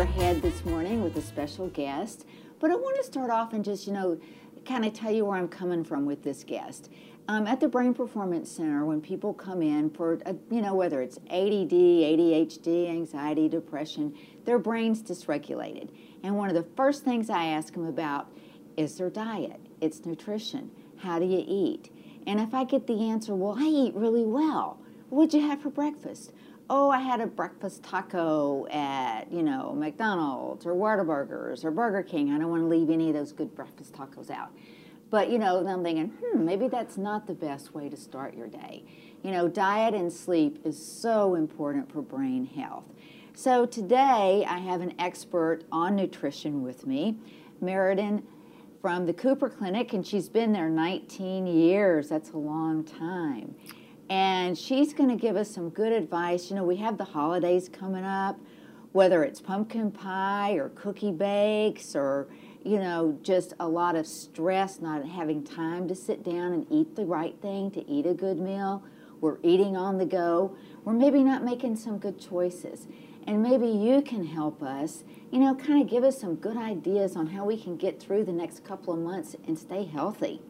we're ahead this morning with a special guest. But I want to start off and just, you know, kind of tell you where I'm coming from with this guest. Um, at the Brain Performance Center, when people come in for, a, you know, whether it's ADD, ADHD, anxiety, depression, their brain's dysregulated. And one of the first things I ask them about is their diet, it's nutrition. How do you eat? And if I get the answer, well, I eat really well, what'd you have for breakfast? Oh, I had a breakfast taco at, you know, McDonald's or Whataburgers or Burger King. I don't want to leave any of those good breakfast tacos out. But, you know, I'm thinking, hmm, maybe that's not the best way to start your day. You know, diet and sleep is so important for brain health. So today I have an expert on nutrition with me, Meridan from the Cooper Clinic, and she's been there 19 years. That's a long time and she's going to give us some good advice. You know, we have the holidays coming up, whether it's pumpkin pie or cookie bakes or, you know, just a lot of stress, not having time to sit down and eat the right thing, to eat a good meal. We're eating on the go. We're maybe not making some good choices. And maybe you can help us, you know, kind of give us some good ideas on how we can get through the next couple of months and stay healthy.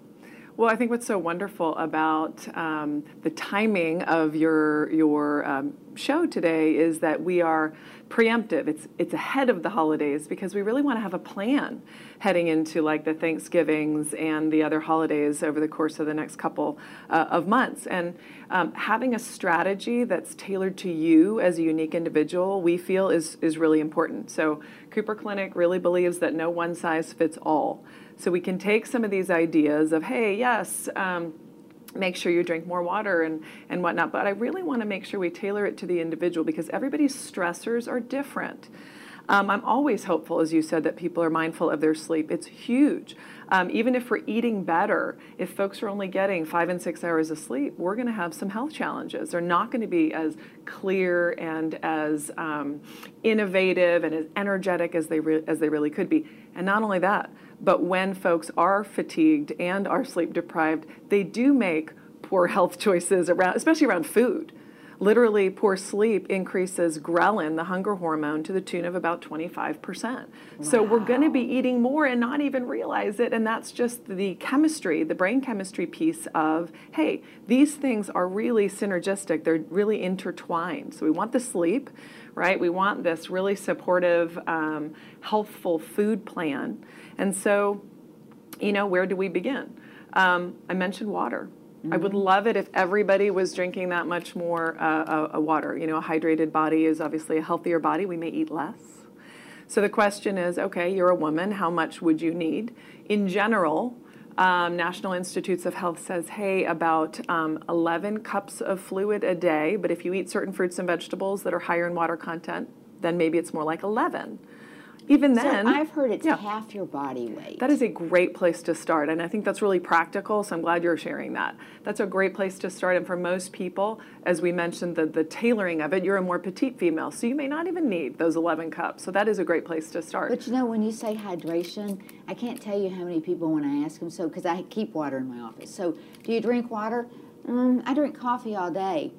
Well, I think what's so wonderful about um, the timing of your your um, show today is that we are preemptive. It's it's ahead of the holidays because we really want to have a plan heading into like the Thanksgivings and the other holidays over the course of the next couple uh, of months. And um, having a strategy that's tailored to you as a unique individual, we feel is is really important. So Cooper Clinic really believes that no one size fits all. So we can take some of these ideas of, hey, yes, um, make sure you drink more water and, and whatnot. But I really want to make sure we tailor it to the individual because everybody's stressors are different. Um, I'm always hopeful, as you said, that people are mindful of their sleep. It's huge. Um, even if we're eating better, if folks are only getting five and six hours of sleep, we're going to have some health challenges. They're not going to be as clear and as um, innovative and as energetic as they as they really could be. And not only that, but when folks are fatigued and are sleep deprived, they do make poor health choices around, especially around food. Literally, poor sleep increases ghrelin, the hunger hormone, to the tune of about 25%. Wow. So we're going to be eating more and not even realize it. And that's just the chemistry, the brain chemistry piece of, hey, these things are really synergistic. They're really intertwined. So we want the sleep, right? We want this really supportive, um, healthful food plan. And so, you know, where do we begin? Um, I mentioned water. Mm-hmm. I would mm-hmm. love it if everybody was drinking that much more uh, uh, water. You know, a hydrated body is obviously a healthier body. We may eat less. So the question is okay, you're a woman, how much would you need? In general, um, National Institutes of Health says, hey, about um, 11 cups of fluid a day, but if you eat certain fruits and vegetables that are higher in water content, then maybe it's more like 11 even then, so I've heard it's yeah, half your body weight. That is a great place to start, and I think that's really practical. So I'm glad you're sharing that. That's a great place to start, and for most people, as we mentioned, the the tailoring of it, you're a more petite female, so you may not even need those 11 cups. So that is a great place to start. But you know, when you say hydration, I can't tell you how many people when I ask them so because I keep water in my office. So do you drink water? Mm, I drink coffee all day.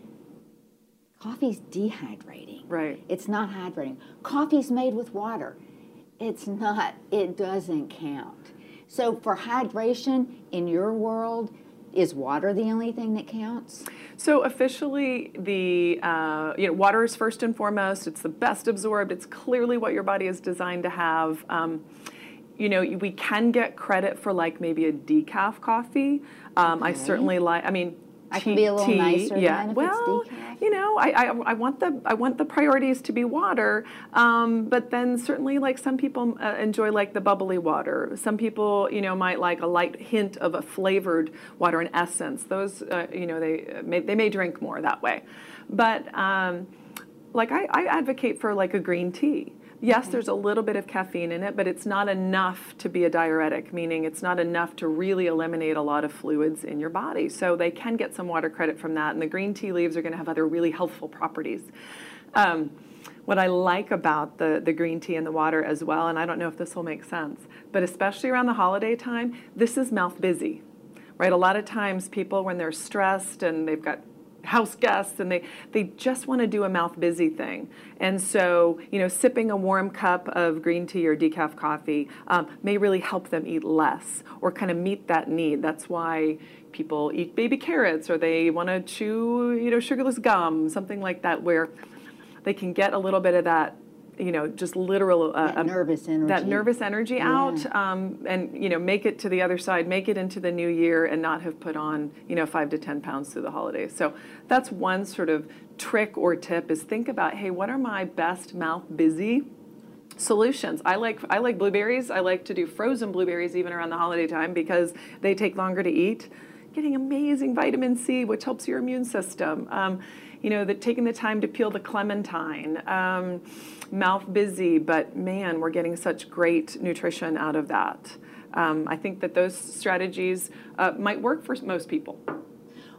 Coffee's dehydrating. Right. It's not hydrating. Coffee's made with water it's not, it doesn't count. So for hydration in your world, is water the only thing that counts? So officially, the uh, you know water is first and foremost. It's the best absorbed. It's clearly what your body is designed to have. Um, you know, we can get credit for like maybe a decaf coffee. Um, okay. I certainly like. I mean, I can be a little nicer. Yeah. well, you know, I, I, I, want the I want the priorities to be water, um, but then certainly like some people uh, enjoy like the bubbly water. Some people you know might like a light hint of a flavored water, an essence. Those uh, you know they may, they may drink more that way, but um, like I, I advocate for like a green tea. Yes, there's a little bit of caffeine in it, but it's not enough to be a diuretic, meaning it's not enough to really eliminate a lot of fluids in your body. So they can get some water credit from that, and the green tea leaves are going to have other really healthful properties. Um, what I like about the, the green tea and the water as well, and I don't know if this will make sense, but especially around the holiday time, this is mouth busy, right? A lot of times people, when they're stressed and they've got house guests, and they, they just want to do a mouth busy thing. And so, you know, sipping a warm cup of green tea or decaf coffee um, may really help them eat less or kind of meet that need. That's why people eat baby carrots or they want to chew, you know, sugarless gum, something like that, where they can get a little bit of that you know, just literal uh, that nervous energy. That nervous energy yeah. out, um, and you know, make it to the other side, make it into the new year, and not have put on you know five to ten pounds through the holidays. So that's one sort of trick or tip is think about, hey, what are my best mouth busy solutions. I like I like blueberries. I like to do frozen blueberries even around the holiday time because they take longer to eat. Getting amazing vitamin C, which helps your immune system. Um, you know, taking the time to peel the clementine, um, mouth busy, but man, we're getting such great nutrition out of that. Um, I think that those strategies uh, might work for most people.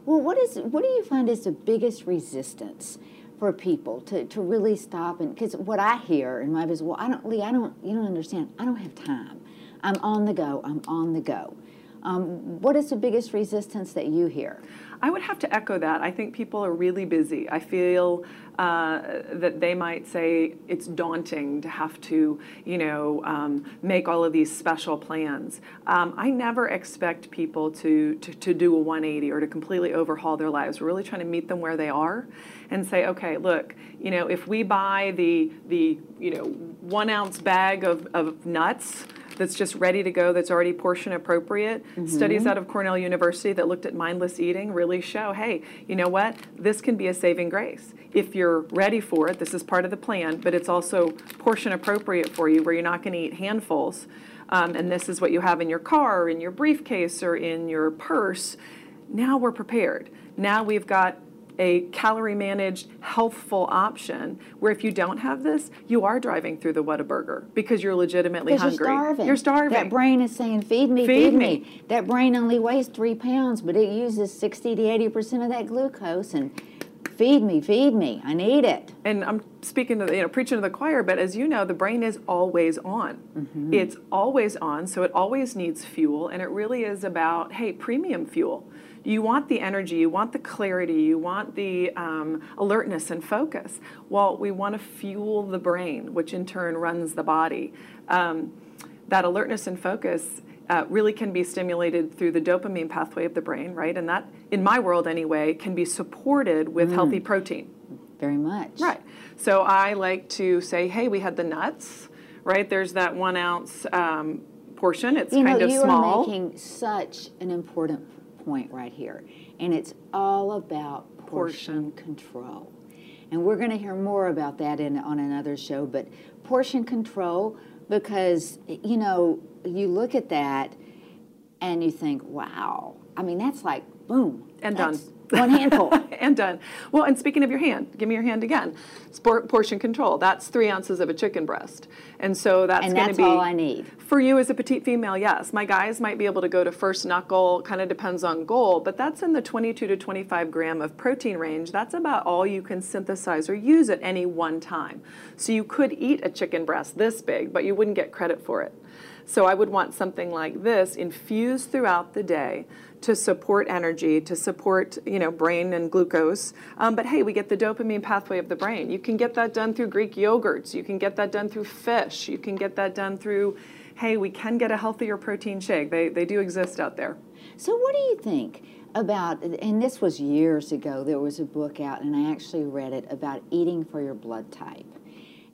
Well, what is what do you find is the biggest resistance for people to, to really stop and because what I hear in my business, well, I don't, Lee, I don't, you don't understand. I don't have time. I'm on the go. I'm on the go. Um, what is the biggest resistance that you hear? I would have to echo that. I think people are really busy. I feel uh, that they might say it's daunting to have to, you know, um, make all of these special plans. Um, I never expect people to, to, to do a 180 or to completely overhaul their lives. We're really trying to meet them where they are and say, okay, look, you know, if we buy the, the you know, one ounce bag of, of nuts, that's just ready to go, that's already portion appropriate. Mm-hmm. Studies out of Cornell University that looked at mindless eating really show hey, you know what? This can be a saving grace. If you're ready for it, this is part of the plan, but it's also portion appropriate for you where you're not going to eat handfuls. Um, and this is what you have in your car, or in your briefcase, or in your purse. Now we're prepared. Now we've got a calorie managed, healthful option where if you don't have this, you are driving through the Whataburger because you're legitimately hungry. You're starving. You're starving. That brain is saying, feed me, feed, feed me. me. That brain only weighs three pounds, but it uses 60 to 80% of that glucose and feed me, feed me. I need it. And I'm speaking to the, you know, preaching to the choir, but as you know, the brain is always on. Mm-hmm. It's always on, so it always needs fuel, and it really is about, hey, premium fuel you want the energy, you want the clarity, you want the um, alertness and focus. Well, we want to fuel the brain, which in turn runs the body. Um, that alertness and focus uh, really can be stimulated through the dopamine pathway of the brain, right? And that, in my world anyway, can be supported with mm. healthy protein. Very much. Right. So I like to say, hey, we had the nuts, right? There's that one ounce um, portion. It's you kind know, of small. You are making such an important point right here. And it's all about portion, portion. control. And we're going to hear more about that in, on another show, but portion control, because, you know, you look at that and you think, wow, I mean, that's like, boom. And done. One handful. and done. Well, and speaking of your hand, give me your hand again. Sport portion control. That's three ounces of a chicken breast. And so that's going to be. all I need. For you as a petite female, yes. My guys might be able to go to first knuckle, kind of depends on goal, but that's in the 22 to 25 gram of protein range. That's about all you can synthesize or use at any one time. So you could eat a chicken breast this big, but you wouldn't get credit for it. So I would want something like this infused throughout the day to support energy, to support you know brain and glucose. Um, but hey, we get the dopamine pathway of the brain. You can get that done through Greek yogurts. You can get that done through fish. You can get that done through. Hey, we can get a healthier protein shake. They they do exist out there. So what do you think? about and this was years ago there was a book out and i actually read it about eating for your blood type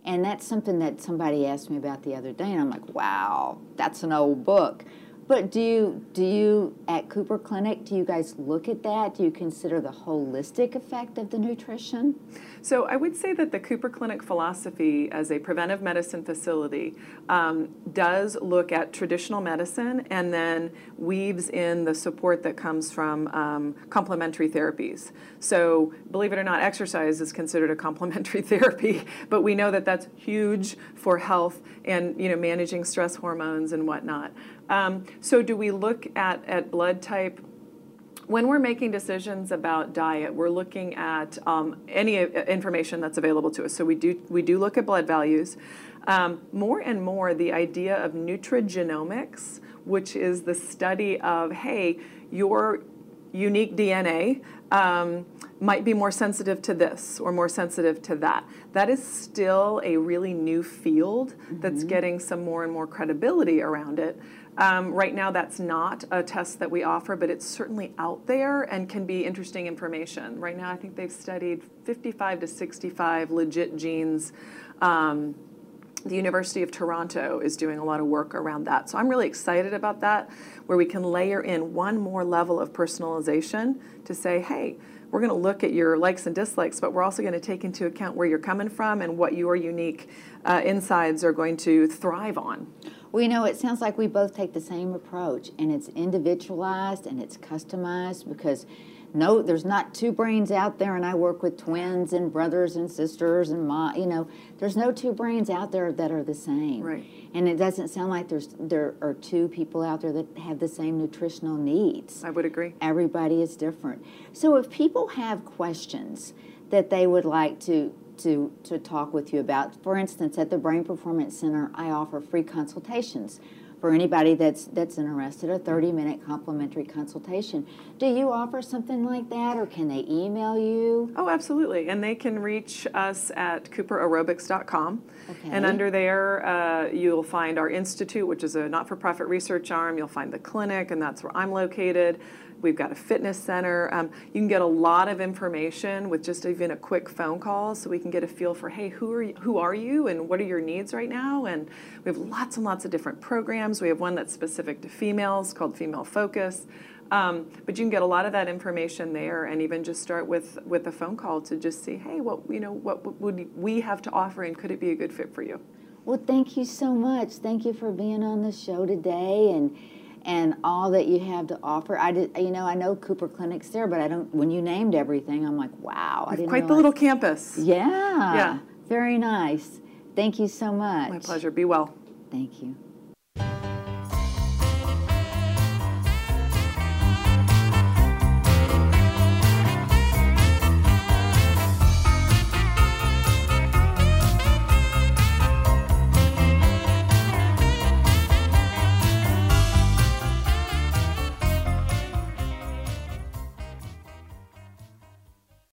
and that's something that somebody asked me about the other day and i'm like wow that's an old book but do you do you at Cooper Clinic do you guys look at that? Do you consider the holistic effect of the nutrition? So I would say that the Cooper Clinic philosophy as a preventive medicine facility um, does look at traditional medicine and then weaves in the support that comes from um, complementary therapies. So believe it or not, exercise is considered a complementary therapy, but we know that that's huge for health and you know managing stress hormones and whatnot. Um, so do we look at, at blood type? When we're making decisions about diet, we're looking at um, any uh, information that's available to us. So we do we do look at blood values. Um, more and more, the idea of nutrigenomics, which is the study of hey, your unique DNA um, might be more sensitive to this or more sensitive to that. That is still a really new field that's getting some more and more credibility around it. Um, right now, that's not a test that we offer, but it's certainly out there and can be interesting information. Right now, I think they've studied 55 to 65 legit genes. Um, the University of Toronto is doing a lot of work around that. So I'm really excited about that, where we can layer in one more level of personalization to say, hey, we're going to look at your likes and dislikes, but we're also going to take into account where you're coming from and what your unique uh, insides are going to thrive on. Well, you know, it sounds like we both take the same approach, and it's individualized and it's customized because no, there's not two brains out there, and I work with twins and brothers and sisters and ma. You know, there's no two brains out there that are the same. Right. And it doesn't sound like there's there are two people out there that have the same nutritional needs. I would agree. Everybody is different. So if people have questions that they would like to to to talk with you about, for instance, at the Brain Performance Center, I offer free consultations for anybody that's that's interested, a 30-minute complimentary consultation. Do you offer something like that, or can they email you? Oh, absolutely. And they can reach us at cooperaerobics.com. Okay. And under there, uh, you'll find our institute, which is a not for profit research arm. You'll find the clinic, and that's where I'm located. We've got a fitness center. Um, you can get a lot of information with just even a quick phone call, so we can get a feel for, hey, who are you, who are you, and what are your needs right now? And we have lots and lots of different programs. We have one that's specific to females called Female Focus. Um, but you can get a lot of that information there, and even just start with with a phone call to just see, hey, what you know, what would we have to offer, and could it be a good fit for you? Well, thank you so much. Thank you for being on the show today and and all that you have to offer. I did, you know, I know Cooper Clinic's there, but I don't. When you named everything, I'm like, wow, I didn't. Quite the little campus. Yeah. Yeah. Very nice. Thank you so much. My pleasure. Be well. Thank you.